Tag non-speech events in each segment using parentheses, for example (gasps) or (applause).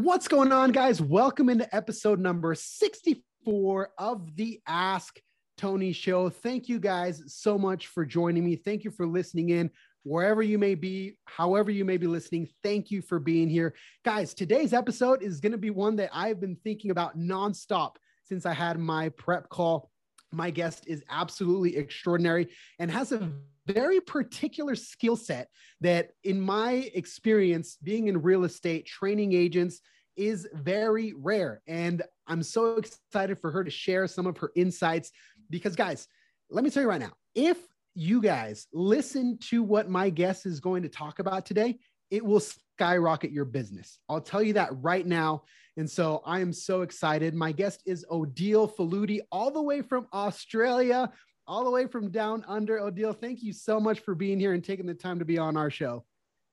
What's going on, guys? Welcome into episode number 64 of the Ask Tony Show. Thank you guys so much for joining me. Thank you for listening in wherever you may be, however you may be listening. Thank you for being here. Guys, today's episode is going to be one that I've been thinking about nonstop since I had my prep call. My guest is absolutely extraordinary and has a very particular skill set that, in my experience, being in real estate, training agents is very rare. And I'm so excited for her to share some of her insights because, guys, let me tell you right now if you guys listen to what my guest is going to talk about today, it will skyrocket your business. I'll tell you that right now. And so I am so excited. My guest is Odile Faludi, all the way from Australia all the way from down under. Odile, thank you so much for being here and taking the time to be on our show.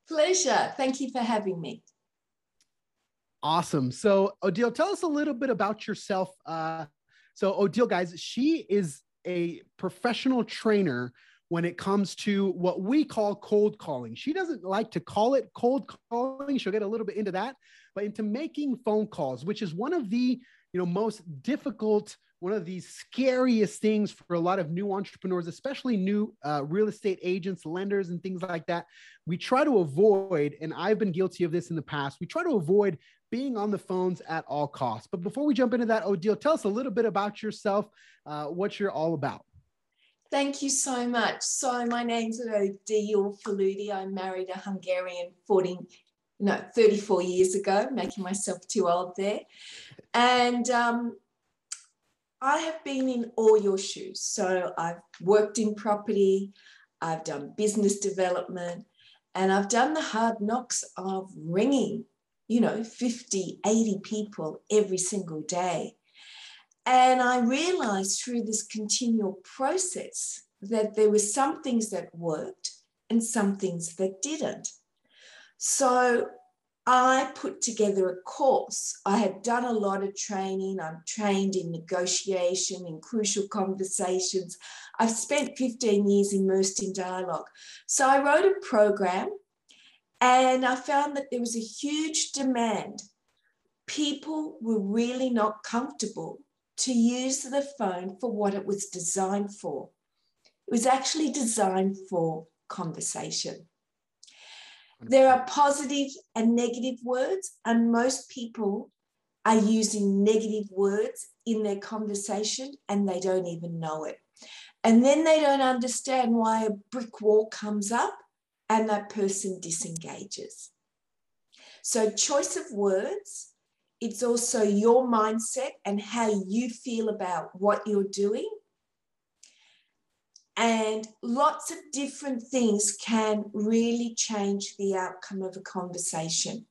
Pleasure. Thank you for having me. Awesome. So, Odile, tell us a little bit about yourself. Uh, so, Odile, guys, she is a professional trainer when it comes to what we call cold calling. She doesn't like to call it cold calling. She'll get a little bit into that, but into making phone calls, which is one of the you know most difficult one of the scariest things for a lot of new entrepreneurs, especially new uh, real estate agents, lenders, and things like that. We try to avoid, and I've been guilty of this in the past, we try to avoid being on the phones at all costs. But before we jump into that, Odile, tell us a little bit about yourself, uh, what you're all about. Thank you so much. So my name's Odile Faludi. I married a Hungarian 40, no, 34 years ago, making myself too old there. And um, I have been in all your shoes. So I've worked in property, I've done business development, and I've done the hard knocks of ringing, you know, 50, 80 people every single day. And I realized through this continual process that there were some things that worked and some things that didn't. So I put together a course. I had done a lot of training. I'm trained in negotiation, in crucial conversations. I've spent 15 years immersed in dialogue. So I wrote a program and I found that there was a huge demand. People were really not comfortable to use the phone for what it was designed for. It was actually designed for conversation. There are positive and negative words, and most people are using negative words in their conversation and they don't even know it. And then they don't understand why a brick wall comes up and that person disengages. So, choice of words, it's also your mindset and how you feel about what you're doing and lots of different things can really change the outcome of a conversation.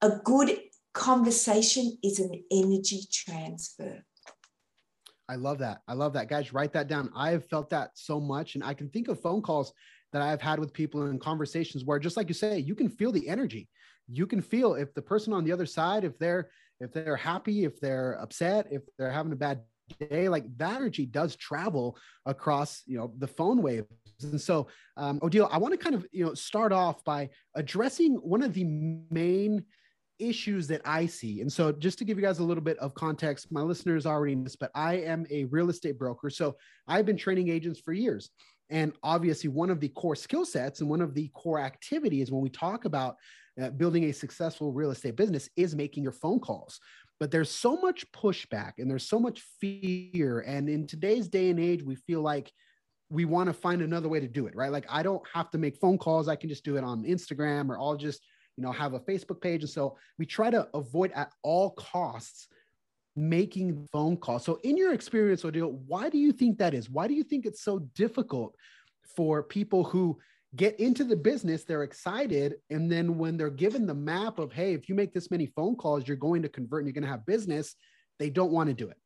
A good conversation is an energy transfer. I love that. I love that. Guys, write that down. I have felt that so much. And I can think of phone calls that I've had with people in conversations where, just like you say, you can feel the energy. You can feel if the person on the other side, if they're if they're happy, if they're upset, if they're having a bad day like that energy does travel across you know the phone waves. And so um, odile i want to kind of you know start off by addressing one of the main issues that i see. And so just to give you guys a little bit of context my listeners already know but i am a real estate broker. So i've been training agents for years. And obviously one of the core skill sets and one of the core activities when we talk about uh, building a successful real estate business is making your phone calls but there's so much pushback and there's so much fear. And in today's day and age we feel like we want to find another way to do it right? Like i don't have to make phone calls. I can just do it on instagram or i'll just you know have a facebook page. And so we try to avoid at all costs making phone calls. So in your experience odile why do you think that is? Why do you think it's so difficult for people who get into the business they're excited and then when they're given the map of hey if you make this many phone calls you're going to convert and you're going to have business they don't want to do it.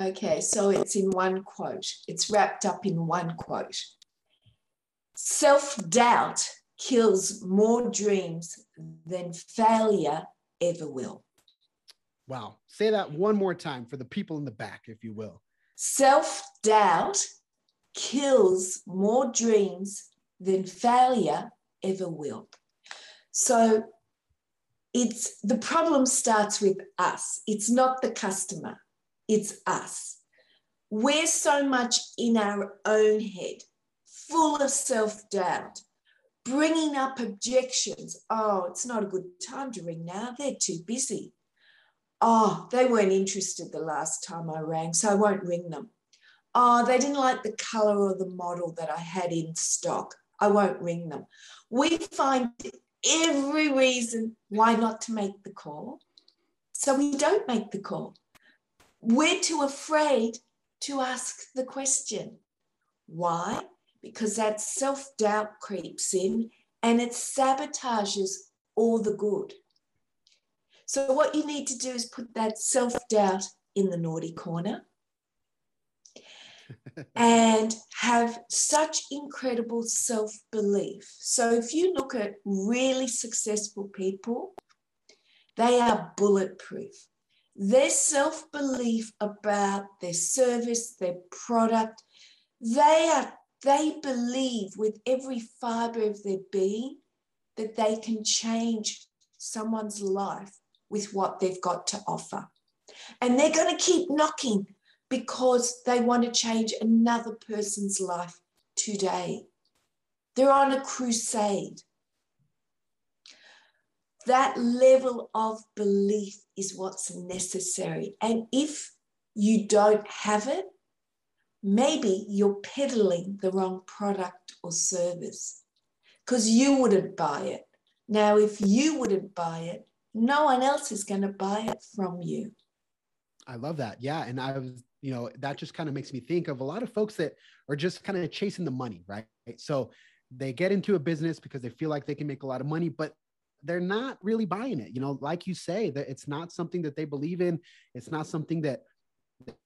Okay so it's in one quote. It's wrapped up in one quote. Self-doubt kills more dreams than failure ever will. Wow. Say that one more time for the people in the back if you will. Self-doubt kills more dreams than failure ever will. So it's the problem starts with us. It's not the customer, it's us. We're so much in our own head, full of self doubt, bringing up objections. Oh, it's not a good time to ring now. They're too busy. Oh, they weren't interested the last time I rang, so I won't ring them. Oh, they didn't like the color or the model that I had in stock. I won't ring them. We find every reason why not to make the call. So we don't make the call. We're too afraid to ask the question. Why? Because that self doubt creeps in and it sabotages all the good. So, what you need to do is put that self doubt in the naughty corner and have such incredible self belief. So, if you look at really successful people, they are bulletproof. Their self belief about their service, their product, they are they believe with every fiber of their being that they can change someone's life with what they've got to offer. And they're going to keep knocking because they want to change another person's life today. They're on a crusade. That level of belief is what's necessary. And if you don't have it, maybe you're peddling the wrong product or service because you wouldn't buy it. Now, if you wouldn't buy it, no one else is going to buy it from you. I love that. Yeah. And I was you know that just kind of makes me think of a lot of folks that are just kind of chasing the money right? So they get into a business because they feel like they can make a lot of money but they're not really buying it you know? Like you say that it's not something that they believe in. It's not something that,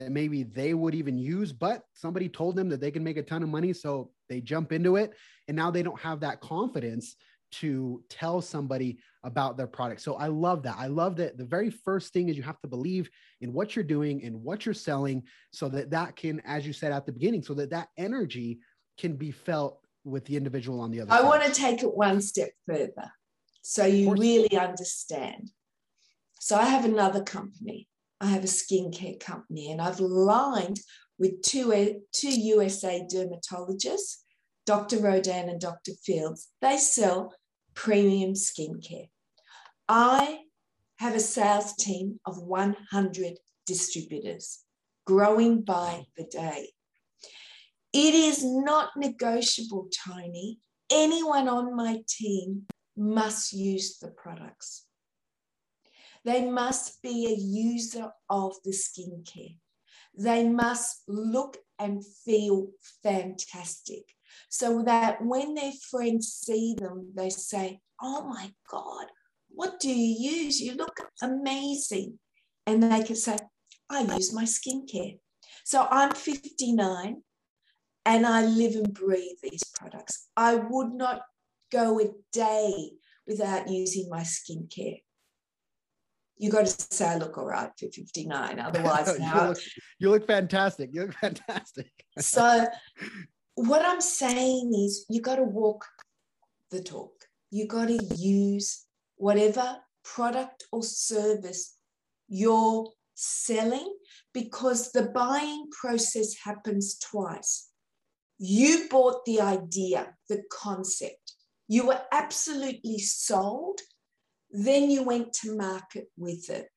that maybe they would even use but somebody told them that they can make a ton of money so they jump into it and now they don't have that confidence to tell somebody about their product. So I love that. I love that the very first thing is you have to believe in what you're doing and what you're selling so that that can as you said at the beginning so that that energy can be felt with the individual on the other I side. want to take it one step further so you really understand. So I have another company. I have a skincare company and I've aligned with two, eh, two USA dermatologists Dr. Rodan and Dr. Fields, they sell premium skincare. I have a sales team of 100 distributors growing by the day. It is not negotiable, Tony. Anyone on my team must use the products. They must be a user of the skincare. They must look and feel fantastic so that when their friends see them, they say, Oh my God, what do you use? You look amazing. And they can say, I use my skincare. So I'm 59 and I live and breathe these products. I would not go a day without using my skincare. You got to say I look all right for 59. (laughs) Otherwise, now you, look, you look fantastic. You look (laughs) fantastic. so what I'm saying is you got to walk the talk. You got to use whatever product or service you're selling because the buying process happens twice. You bought the idea, the concept. You were absolutely sold. Then you went to market with it.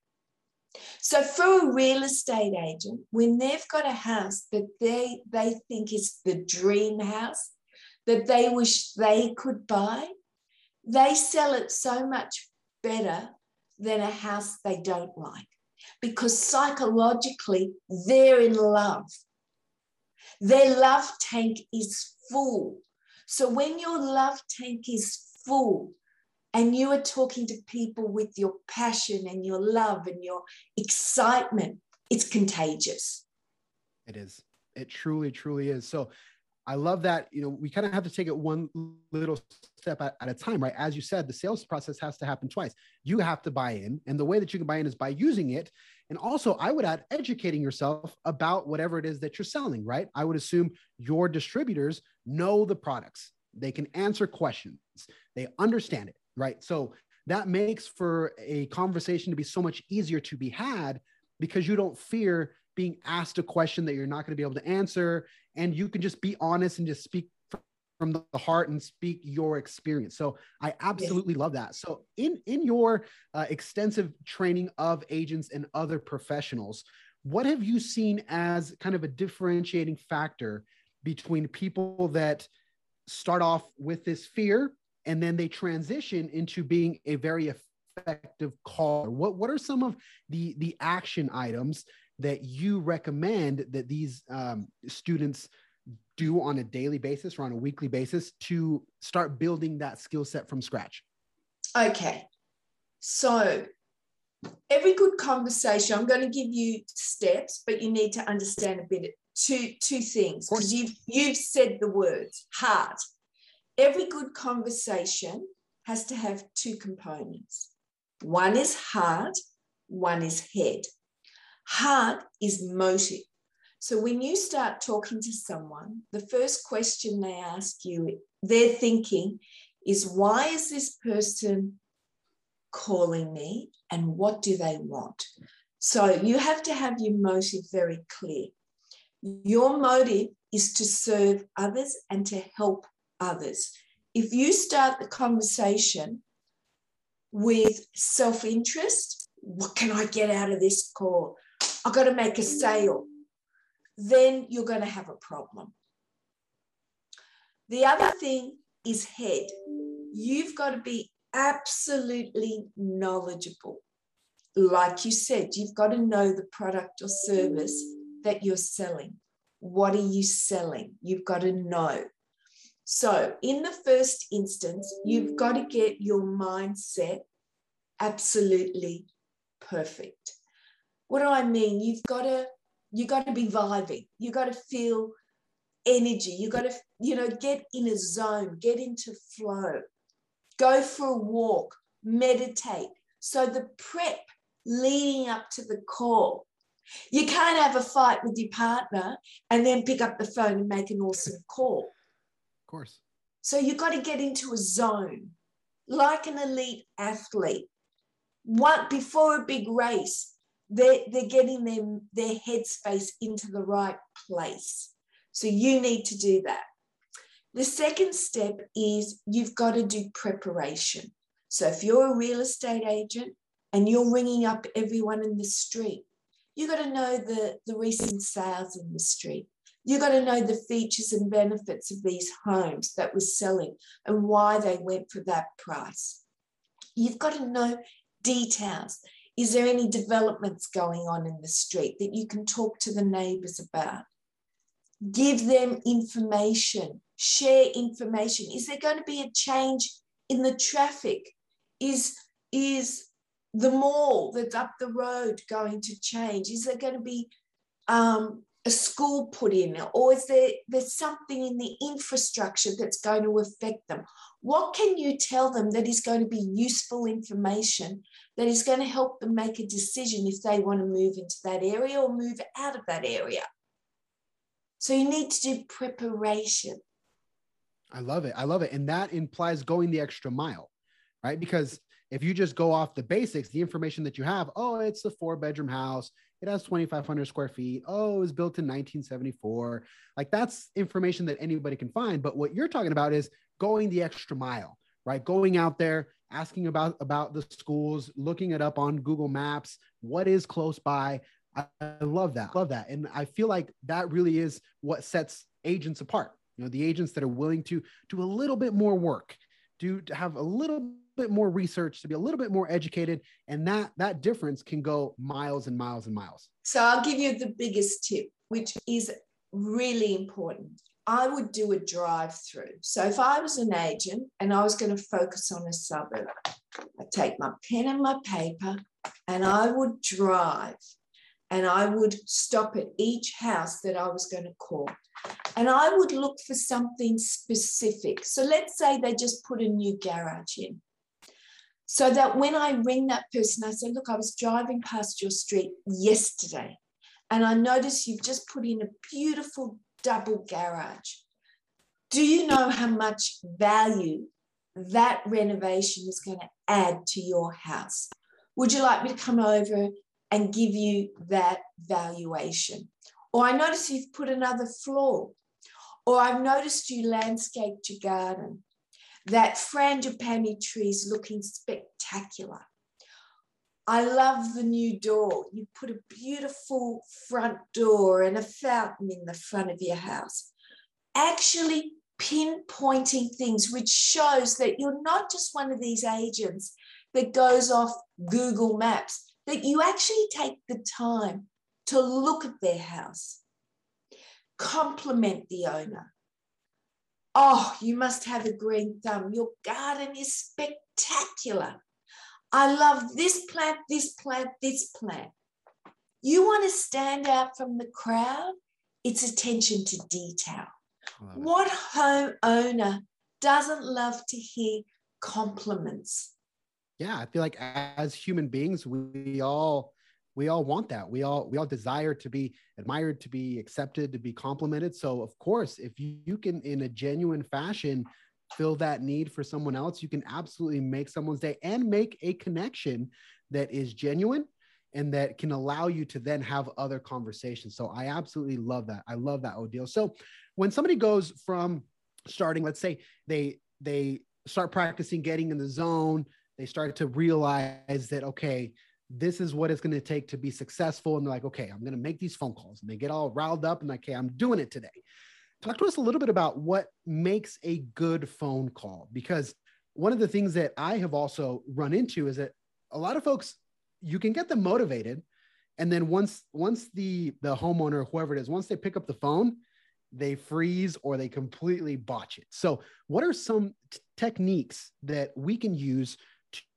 So for a real estate agent, when they've got a house that they, they think is the dream house, that they wish they could buy, they sell it so much better than a house they don't like because psychologically they're in love. Their love tank is full. So when your love tank is full, and you are talking to people with your passion and your love and your excitement, it's contagious. It is. It truly, truly is. So I love that. You know, we kind of have to take it one little step at, at, a time, right? As you said, the sales process has to happen twice. You have to buy in. And the way that you can buy in is by using it. And also, I would add educating yourself about whatever it is that you're selling, right? I would assume your distributors know the products, they can answer questions, they understand it right? So that makes for a conversation to be so much easier to be had because you don't fear being asked a question that you're not going to be able to answer and you can just be honest and just speak from the heart and speak your experience. So i absolutely love that. So in in your uh, extensive training of agents and other professionals what have you seen as kind of a differentiating factor between people that start off with this fear and then they transition into being a very effective caller. What what are some of the the action items that you recommend that these um, students do on a daily basis or on a weekly basis to start building that skill set from scratch? Okay. So every good conversation i'm going to give you steps but you need to understand a bit two two things. Because you've you've said the words heart every good conversation has to have two components. One is heart one is head. Heart is motive. So when you start talking to someone the first question they ask you they're thinking is why is this person calling me and what do they want? So you have to have your motive very clear. Your motive is to serve others and to help others. If you start the conversation with self interest, what can I get out of this call? I've got to make a sale. Then you're going to have a problem. The other thing is head. You've got to be absolutely knowledgeable. Like you said, you've got to know the product or service that you're selling. What are you selling? You've got to know. So, in the first instance, you've got to get your mindset absolutely perfect. What do I mean? You've got to you got to be vibing. You got to feel energy. You got to you know get in a zone, get into flow. Go for a walk, meditate. So the prep leading up to the call you can't have a fight with your partner and then pick up the phone and make an awesome call. Course. So you've got to get into a zone like an elite athlete. One, before a big race, they're, they're getting them, their headspace into the right place. So you need to do that. The second step is you've got to do preparation. So if you're a real estate agent and you're ringing up everyone in the street, you've got to know the, the recent sales in the street. You got to know the features and benefits of these homes that were selling and why they went for that price. You've got to know details. Is there any developments going on in the street that you can talk to the neighbors about? Give them information, share information. Is there going to be a change in the traffic? Is, is the mall that's up the road going to change? Is there going to be um, school put in, or is there there's something in the infrastructure that's going to affect them? What can you tell them that is going to be useful information that is going to help them make a decision if they want to move into that area or move out of that area? So you need to do preparation. I love it. I love it. And that implies going the extra mile, right? Because if you just go off the basics, the information that you have, oh, it's a four bedroom house. It has 2,500 square feet. Oh, it was built in 1974. Like that's information that anybody can find. But what you're talking about is going the extra mile, right? Going out there, asking about, about the schools, looking it up on Google Maps, what is close by. I, I love that. Love that. And I feel like that really is what sets agents apart. You know, the agents that are willing to do a little bit more work, do to have a little bit more research, to be a little bit more educated, and that that difference can go miles and miles and miles. So I'll give you the biggest tip, which is really important. I would do a drive through. So if I was an agent and I was going to focus on a suburb, I'd take my pen and my paper and I would drive and I would stop at each house that I was going to call. And I would look for something specific. So let's say they just put a new garage in. So that when I ring that person, I say, Look, I was driving past your street yesterday and I noticed you've just put in a beautiful double garage. Do you know how much value that renovation is going to add to your house? Would you like me to come over and give you that valuation? Or I notice you've put another floor. Or I've noticed you landscaped your garden. That frangipani tree is looking spectacular. I love the new door. You put a beautiful front door and a fountain in the front of your house. Actually pinpointing things, which shows that you're not just one of these agents that goes off Google Maps, that you actually take the time to look at their house, compliment the owner. Oh, you must have a green thumb. Your garden is spectacular. I love this plant, this plant, this plant. You want to stand out from the crowd? It's attention to detail. What home owner doesn't love to hear compliments? Yeah, I feel like as human beings, we all we all want that. We all we all desire to be admired, to be accepted, to be complimented. So of course, if you, you can in a genuine fashion fill that need for someone else, you can absolutely make someone's day and make a connection that is genuine and that can allow you to then have other conversations. So I absolutely love that. I love that Odile. So when somebody goes from starting, let's say they they start practicing getting in the zone, they start to realize that okay, this is what it's going to take to be successful, and they're like, okay, I'm going to make these phone calls, and they get all riled up and like, okay, I'm doing it today. Talk to us a little bit about what makes a good phone call, because one of the things that I have also run into is that a lot of folks you can get them motivated and then once once the the homeowner whoever it is once they pick up the phone they freeze or they completely botch it so what are some t- techniques that we can use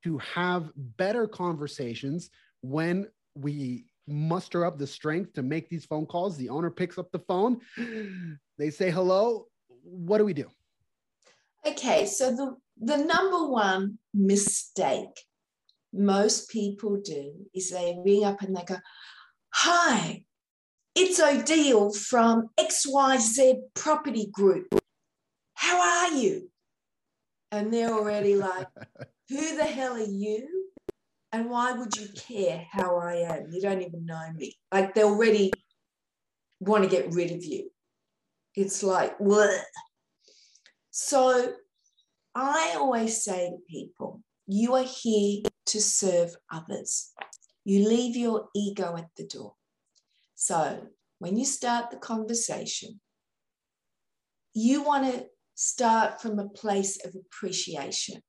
to, have better conversations when we muster up the strength to make these phone calls the owner picks up the phone (gasps) they say hello what do we do okay so the the number one mistake most people do is they ring up and they go, Hi, it's Odile from XYZ Property Group. How are you? And they're already like, (laughs) Who the hell are you? And why would you care how I am? You don't even know me. Like they already want to get rid of you. It's like, Bleh. so I always say to people, you are here to serve others. You leave your ego at the door. So when you start the conversation, you want to start from a place of appreciation.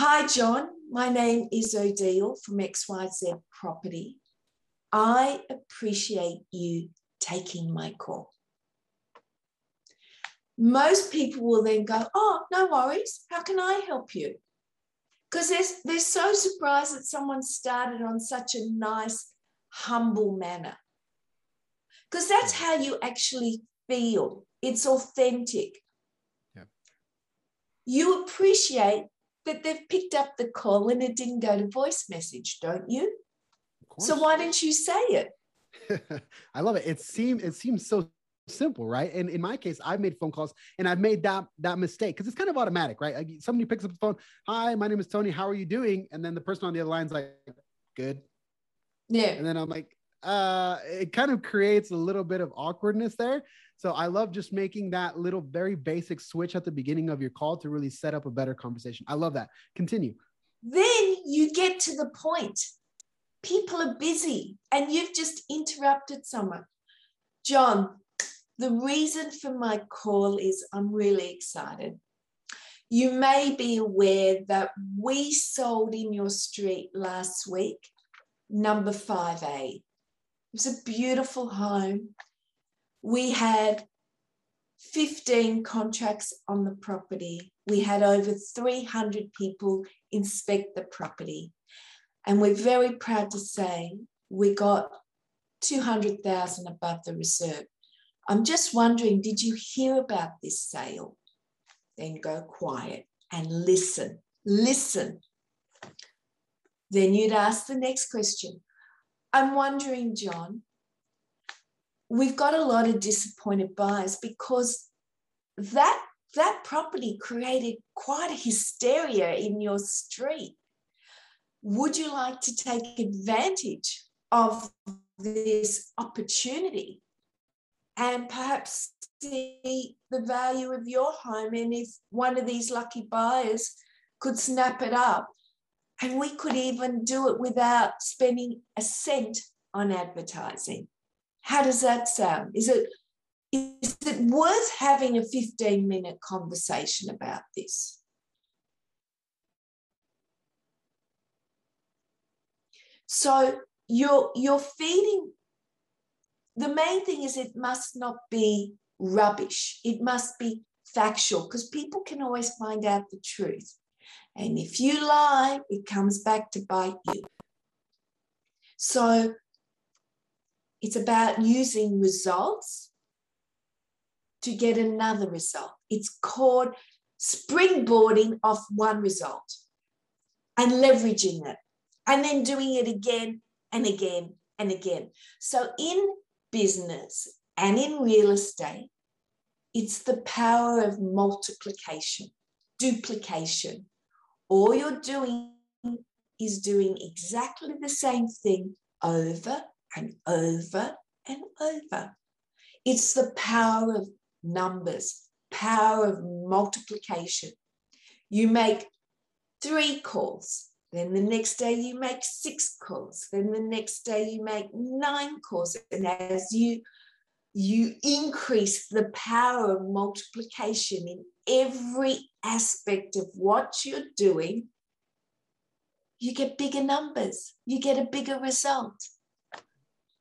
Hi, John. My name is Odile from XYZ Property. I appreciate you taking my call. Most people will then go, Oh, no worries. How can I help you? because they're, they're so surprised that someone started on such a nice, humble manner. Because that's hmm. how you actually feel. It's authentic. Yeah. You appreciate that they've picked up the call and it didn't go to voice message, don't you? So why didn't you say it? (laughs) I love it. It seems it seems so simple, right? And in my case, I've made phone calls and I've made that that mistake because it's kind of automatic, right? Like somebody picks up the phone, "Hi, my name is Tony. How are you doing?" And then the person on the other line's like, "Good." Yeah. And then I'm like, uh, it kind of creates a little bit of awkwardness there. So I love just making that little very basic switch at the beginning of your call to really set up a better conversation. I love that. Continue. Then you get to the point. People are busy and you've just interrupted someone. John, the reason for my call is I'm really excited. You may be aware that we sold in your street last week, number 5A. It was a beautiful home. We had 15 contracts on the property. We had over 300 people inspect the property. And we're very proud to say we got 200,000 above the reserve. I'm just wondering, did you hear about this sale? Then go quiet and listen. Listen. Then you'd ask the next question. I'm wondering, John, we've got a lot of disappointed buyers because that that property created quite a hysteria in your street. Would you like to take advantage of this opportunity and perhaps see the value of your home? And if one of these lucky buyers could snap it up, and we could even do it without spending a cent on advertising. How does that sound? Is it is it worth having a 15 minute conversation about this? So you're, you're feeding, the main thing is it must not be rubbish. It must be factual because people can always find out the truth. And if you lie, it comes back to bite you. So it's about using results to get another result. It's called springboarding off one result and leveraging it and then doing it again and again and again. So in business and in real estate, it's the power of multiplication, duplication. All you're doing is doing exactly the same thing over and over and over. It's the power of numbers, power of multiplication. You make three calls, then the next day you make six calls, then the next day you make nine calls. And as you you increase the power of multiplication in every aspect of what you're doing, you get bigger numbers, you get a bigger result.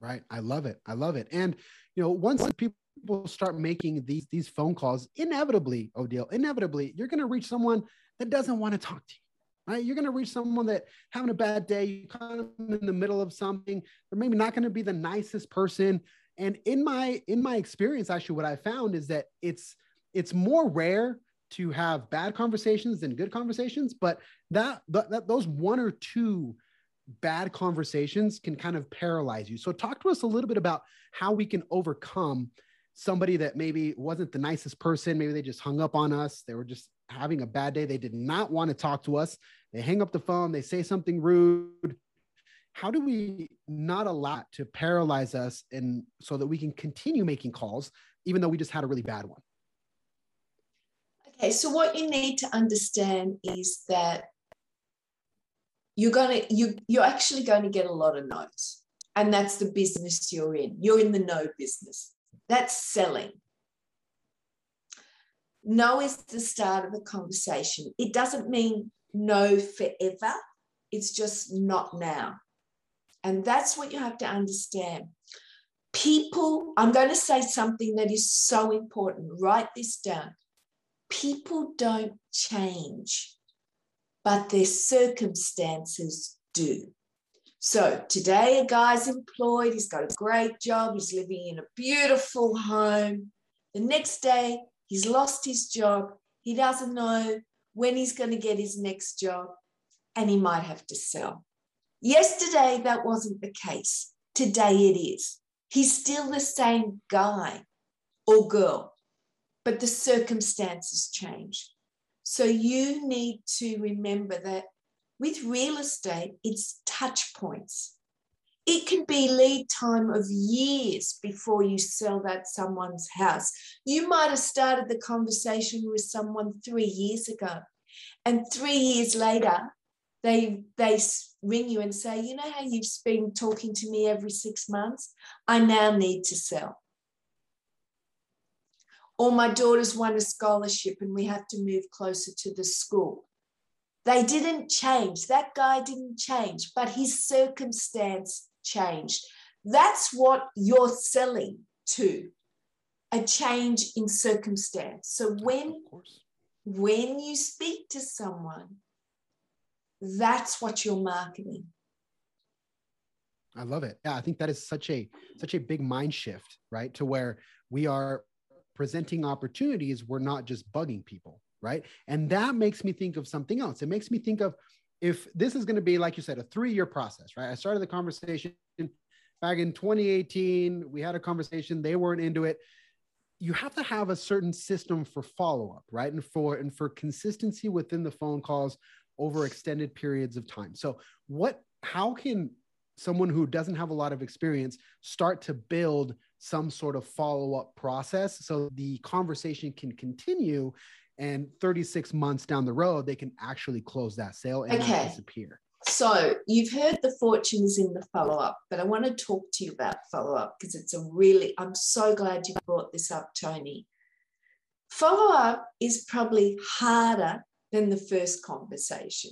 Right. I love it. I love it. And, you know, once people start making these these phone calls, inevitably, Odile, inevitably, you're going to reach someone that doesn't want to talk to you. Right? You're going to reach someone that having a bad day, you kind of in the middle of something. They're maybe not going to be the nicest person. And in my in my experience, actually, what I found is that it's it's more rare to have bad conversations than good conversations, but that, that, that those one or two bad conversations can kind of paralyze you. So talk to us a little bit about how we can overcome somebody that maybe wasn't the nicest person. Maybe they just hung up on us. They were just having a bad day. They did not want to talk to us. They hang up the phone. They say something rude. How do we not allow to paralyze us and so that we can continue making calls, even though we just had a really bad one? Okay, so what you need to understand is that you're gonna you you're actually going to get a lot of no's, and that's the business you're in. You're in the no business. That's selling. No is the start of a conversation. It doesn't mean no forever, it's just not now. And that's what you have to understand. People, I'm going to say something that is so important. Write this down. People don't change, but their circumstances do. So today, a guy's employed, he's got a great job, he's living in a beautiful home. The next day, he's lost his job. He doesn't know when he's going to get his next job, and he might have to sell. Yesterday, that wasn't the case. Today, it is. He's still the same guy or girl, but the circumstances change. So you need to remember that with real estate, it's touch points. It can be lead time of years before you sell that someone's house. You might have started the conversation with someone three years ago, and three years later, they they ring you and say, "You know how you've been talking to me every six months? I now need to sell." Or my daughter's won a scholarship and we have to move closer to the school. They didn't change. That guy didn't change, but his circumstance changed. That's what you're selling to a change in circumstance. So when, when you speak to someone, that's what you're marketing. I love it. Yeah, I think that is such a such a big mind shift, right? To where we are presenting opportunities, we're not just bugging people right? And that makes me think of something else. It makes me think of if this is going to be, like you said, a three year process, right? I started the conversation back in 2018. We had a conversation, they weren't into it. you have to have a certain system for follow-up right and for and for consistency within the phone calls over extended periods of time so what how can someone who doesn't have a lot of experience start to build some sort of follow-up process. So the conversation can continue and 36 months down the road they can actually close that sale and okay. disappear. So you've heard the fortunes in the follow-up but i want to talk to you about follow-up because it's a really i'm so glad you brought this up tony. Follow-up is probably harder than the first conversation.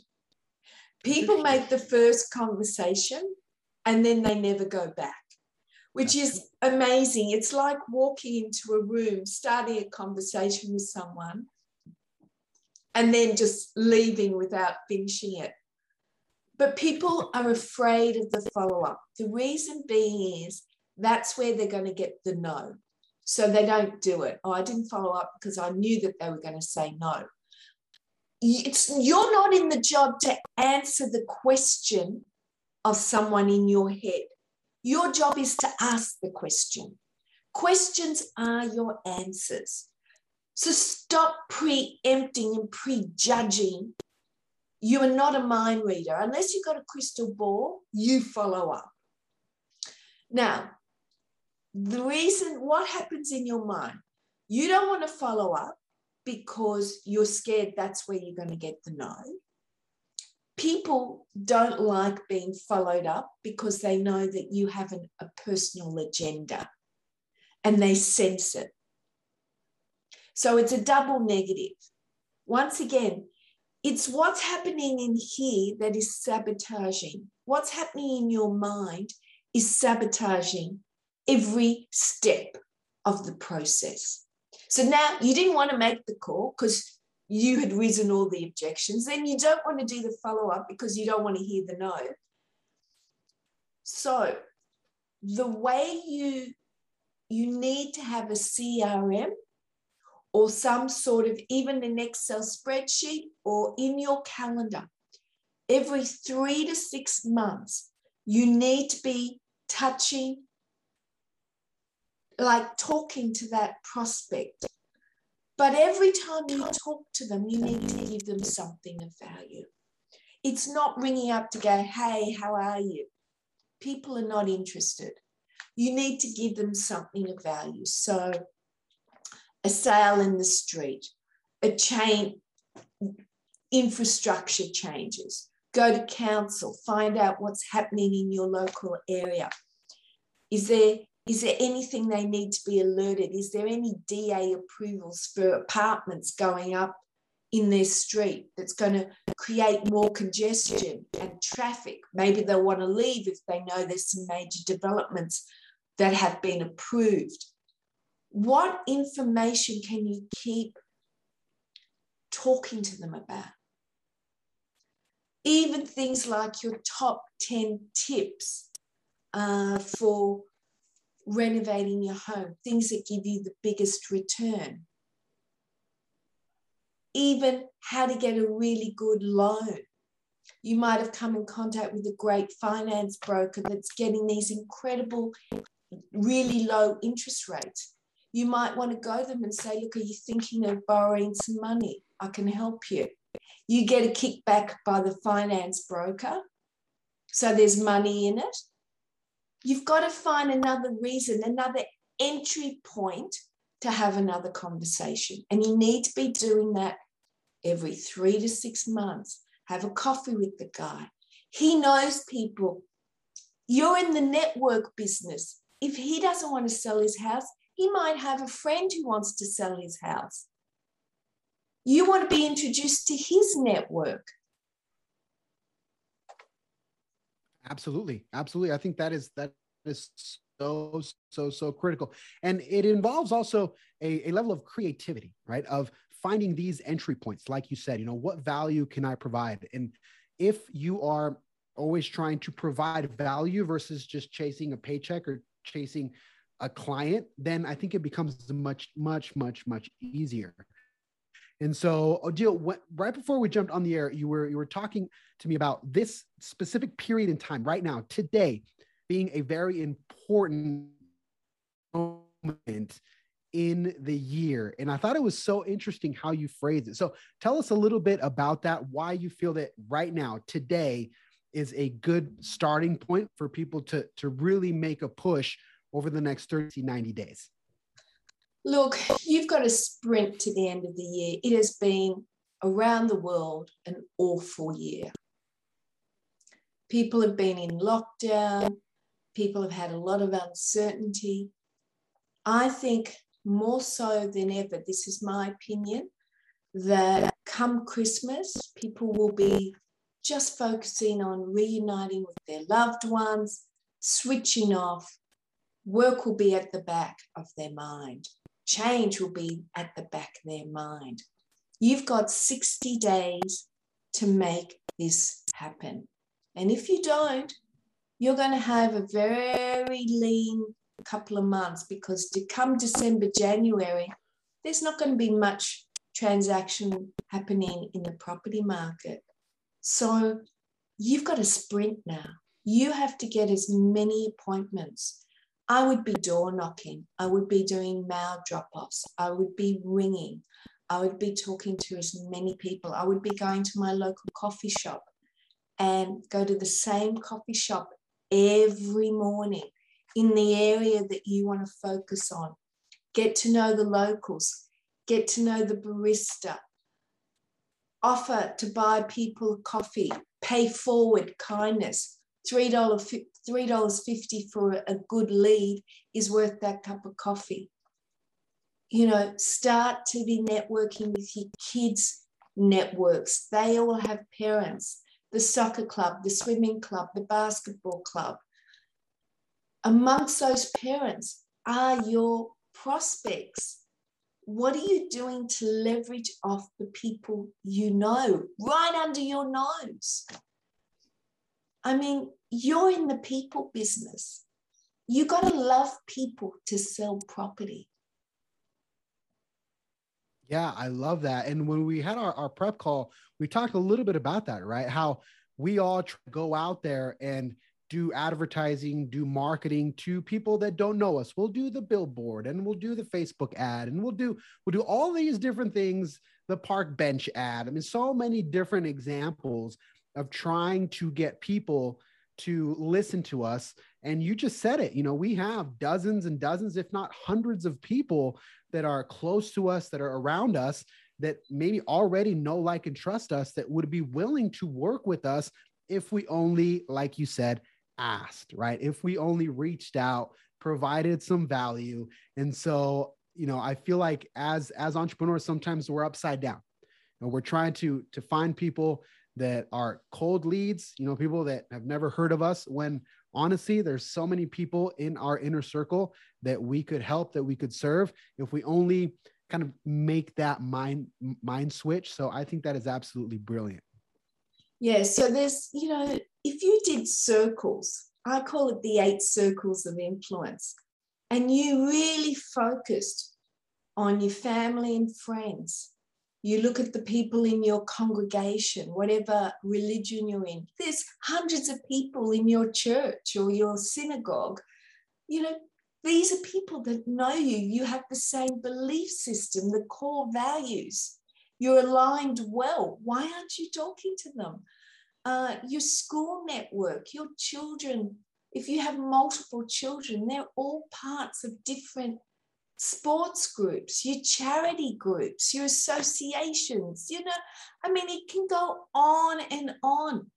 People make the first conversation and then they never go back which is amazing it's like walking into a room starting a conversation with someone and then just leaving without finishing it. But people are afraid of the follow up. The reason being is that's where they're going to get the no. So they don't do it. Oh, I didn't follow up because I knew that they were going to say no. It's, you're not in the job to answer the question of someone in your head. Your job is to ask the question. Questions are your answers. So stop preempting and prejudging. You are not a mind reader. Unless you've got a crystal ball, you follow up. Now, the reason what happens in your mind, you don't want to follow up because you're scared that's where you're going to get the no. People don't like being followed up because they know that you have an, a personal agenda and they sense it. So it's a double negative. Once again, it's what's happening in here that is sabotaging. What's happening in your mind is sabotaging every step of the process. So now you didn't want to make the call because you had risen all the objections. Then you don't want to do the follow up because you don't want to hear the no. So the way you you need to have a CRM or some sort of even an Excel spreadsheet or in your calendar. Every three to six months, you need to be touching, like talking to that prospect. But every time you talk to them, you need to mm-hmm. give them something of value. It's not ringing up to go, hey, how are you? People are not interested. You need to give them something of value. So a sale in the street, a chain, infrastructure changes, go to council, find out what's happening in your local area. Is there is there anything they need to be alerted? Is there any DA approvals for apartments going up in their street that's going to create more congestion and traffic? Maybe they'll want to leave if they know there's some major developments that have been approved what information can you keep talking to them about? Even things like your top 10 tips uh, for renovating your home, things that give you the biggest return. Even how to get a really good loan. You might have come in contact with a great finance broker that's getting these incredible, really low interest rates you might want to go to them and say, Look, are you thinking of borrowing some money? I can help you. You get a kickback by the finance broker. So there's money in it. You've got to find another reason, another entry point to have another conversation. And you need to be doing that every three to six months. Have a coffee with the guy. He knows people. You're in the network business. If he doesn't want to sell his house, he might have a friend who wants to sell his house. You want to be introduced to his network. Absolutely. Absolutely. I think that is that is so so so critical and it involves also a, a level of creativity right of finding these entry points like you said you know what value can i provide and if you are always trying to provide value versus just chasing a paycheck or chasing a client, then I think it becomes much, much, much, much easier. And so, oh, Odile, what, right before we jumped on the air, you were you were talking to me about this specific period in time, right now, today, being a very important moment in the year. And I thought it was so interesting how you phrased it. So tell us a little bit about that, why you feel that right now, today, is a good starting point for people to, to really make a push over the next 30, 90 days. Look, you've got to sprint to the end of the year. It has been around the world an awful year. People have been in lockdown, people have had a lot of uncertainty. I think more so than ever, this is my opinion, that come Christmas, people will be just focusing on reuniting with their loved ones, switching off. Work will be at the back of their mind. Change will be at the back of their mind. You've got 60 days to make this happen. And if you don't, you're going to have a very lean couple of months because to come December, January, there's not going to be much transaction happening in the property market. So you've got a sprint now. You have to get as many appointments. I would be door knocking. I would be doing mail drop offs. I would be ringing. I would be talking to as many people. I would be going to my local coffee shop and go to the same coffee shop every morning in the area that you want to focus on. Get to know the locals, get to know the barista, offer to buy people coffee, pay forward kindness. $3, $3.50 for a good lead is worth that cup of coffee. You know, start to be networking with your kids' networks. They all have parents, the soccer club, the swimming club, the basketball club amongst those parents are your prospects. What are you doing to leverage off the people you know right under your nose? I mean, you're in the people business. You got to love people to sell property. Yeah, I love that. And when we had our, our prep call, we talked a little bit about that, right? How we all go out there and do advertising, do marketing to people that don't know us. We'll do the billboard and we'll do the Facebook ad and we'll do we'll do all these different things, the park bench ad. I mean, so many different examples of trying to get people to listen to us. And you just said it, you know, we have dozens and dozens, if not hundreds of people that are close to us, that are around us, that maybe already know, like, and trust us, that would be willing to work with us if we only, like you said, asked, right? If we only reached out, provided some value. And so, you know, I feel like as as entrepreneurs, sometimes we're upside down. And we're trying to to find people that are cold leads, you know, people that have never heard of us when honestly there's so many people in our inner circle that we could help that we could serve if we only kind of make that mind mind switch. So i think that is absolutely brilliant. Yeah, so there's, you know, if you did circles, I call it the eight circles of influence, and you really focused on your family and friends, you look at the people in your congregation, whatever religion you're in, there's hundreds of people in your church or your synagogue. You know, these are people that know you. You have the same belief system, the core values. You're aligned well. Why aren't you talking to them? uh, your school network, your children, if you have multiple children, they're all parts of different sports groups, your charity groups, your associations, you know, I mean, it can go on and on.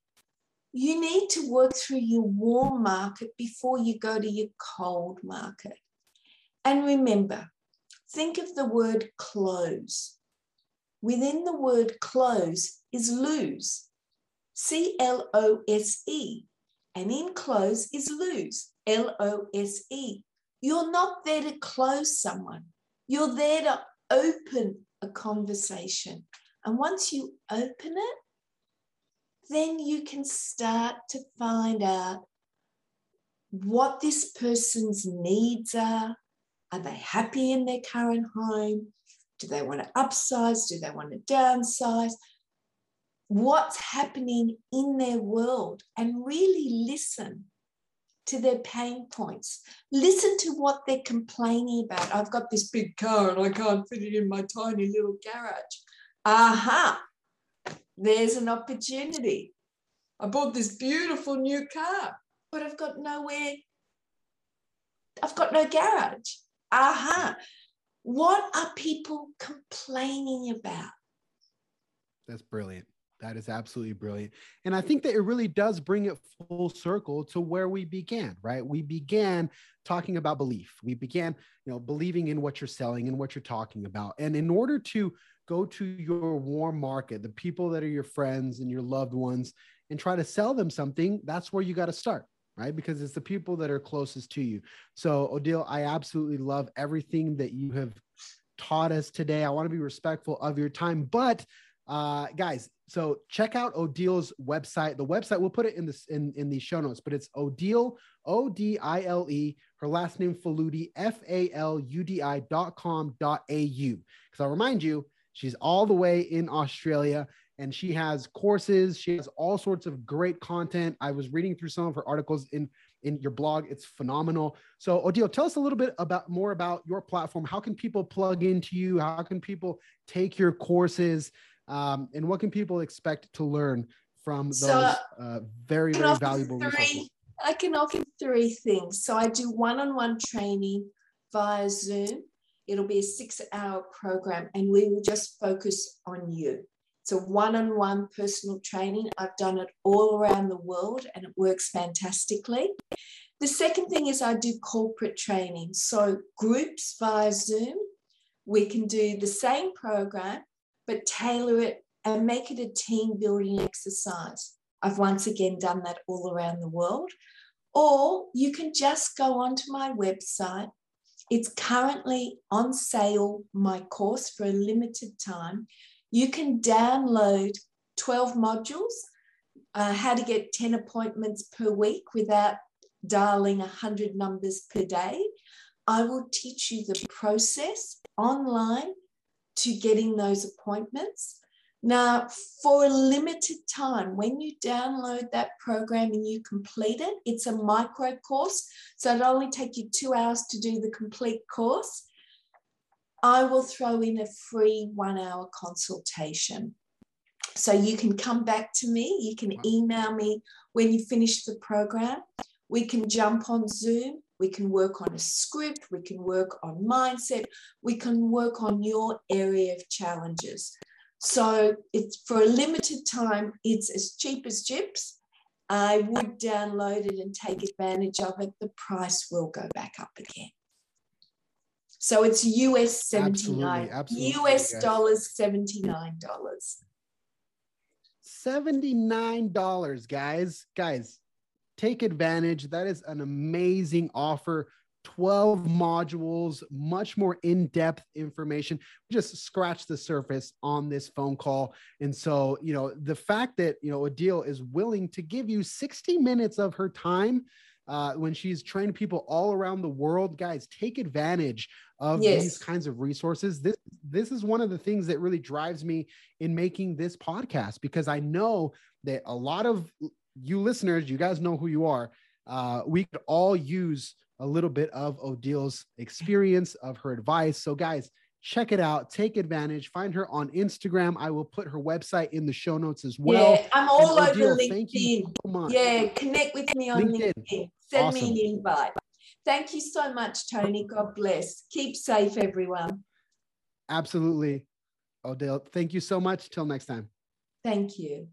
You need to work through your warm market before you go to your cold market. And remember, think of the word close. Within the word close is lose. C L O S E. And in close is lose, L O S E. You're not there to close someone, you're there to open a conversation. And once you open it, then you can start to find out what this person's needs are. Are they happy in their current home? Do they want to upsize? Do they want to downsize? what's happening in their world and really listen to their pain points. Listen to what they're complaining about. I've got this big car and I can't fit it in my tiny little garage. Aha, there's an opportunity. I bought this beautiful new car, but I've got nowhere, I've got no garage. Aha, what are people complaining about? That's brilliant. That is absolutely brilliant. And I think that it really does bring it full circle to where we began, right? We began talking about belief. We began, you know, believing in what you're selling and what you're talking about. And in order to go to your warm market, the people that are your friends and your loved ones, and try to sell them something, that's where you got to start, right? Because it's the people that are closest to you. So, Odile, I absolutely love everything that you have taught us today. I want to be respectful of your time, but uh, guys, so check out Odile's website. The website we'll put it in this in in the show notes, but it's Odile O D I L E. Her last name Faludi F A L U D I dot com dot A U. Because I'll remind you, she's all the way in Australia and she has courses. She has all sorts of great content. I was reading through some of her articles in in your blog. It's phenomenal. So Odile, tell us a little bit about more about your platform. How can people plug into you? How can people take your courses? Um, and what can people expect to learn from those so, uh, very, very valuable three, resources? I can offer three things. So I do one-on-one training via Zoom. It'll be a six-hour program, and we will just focus on you. It's a one-on-one personal training. I've done it all around the world, and it works fantastically. The second thing is I do corporate training. So groups via Zoom. We can do the same program, but tailor it and make it a team building exercise. I've once again done that all around the world. Or you can just go onto my website. It's currently on sale, my course for a limited time. You can download 12 modules, uh, how to get 10 appointments per week without dialing 100 numbers per day. I will teach you the process online to getting those appointments. Now, for a limited time, when you download that program and you complete it, it's a micro course. So it'll only take you two hours to do the complete course. I will throw in a free one hour consultation. So you can come back to me, you can email me when you finish the program. We can jump on Zoom we can work on a script, we can work on mindset, we can work on your area of challenges. So it's for a limited time, it's as cheap as chips. I would download it and take advantage of it. The price will go back up again. So it's US 79, absolutely, absolutely, US yes. dollars $79. $79, guys. Guys, take advantage. That is an amazing offer. 12 modules, much more in depth information. We just scratch the surface on this phone call. And so, you know, the fact that, you know, Odile is willing to give you 60 minutes of her time uh, when she's training people all around the world, guys, take advantage of yes. these kinds of resources. This this is one of the things that really drives me in making this podcast because I know that a lot of you listeners, you guys know who you are. Uh, we could all use a little bit of Odile's experience, of her advice. So, guys, check it out. Take advantage. Find her on Instagram. I will put her website in the show notes as well. Yeah, I'm all and over Odile, LinkedIn. Thank you so much. Yeah, connect with me on LinkedIn. LinkedIn. Send awesome. me an invite. Thank you so much, Tony. God bless. Keep safe, everyone. Absolutely. Odile, thank you so much. Till next time. Thank you.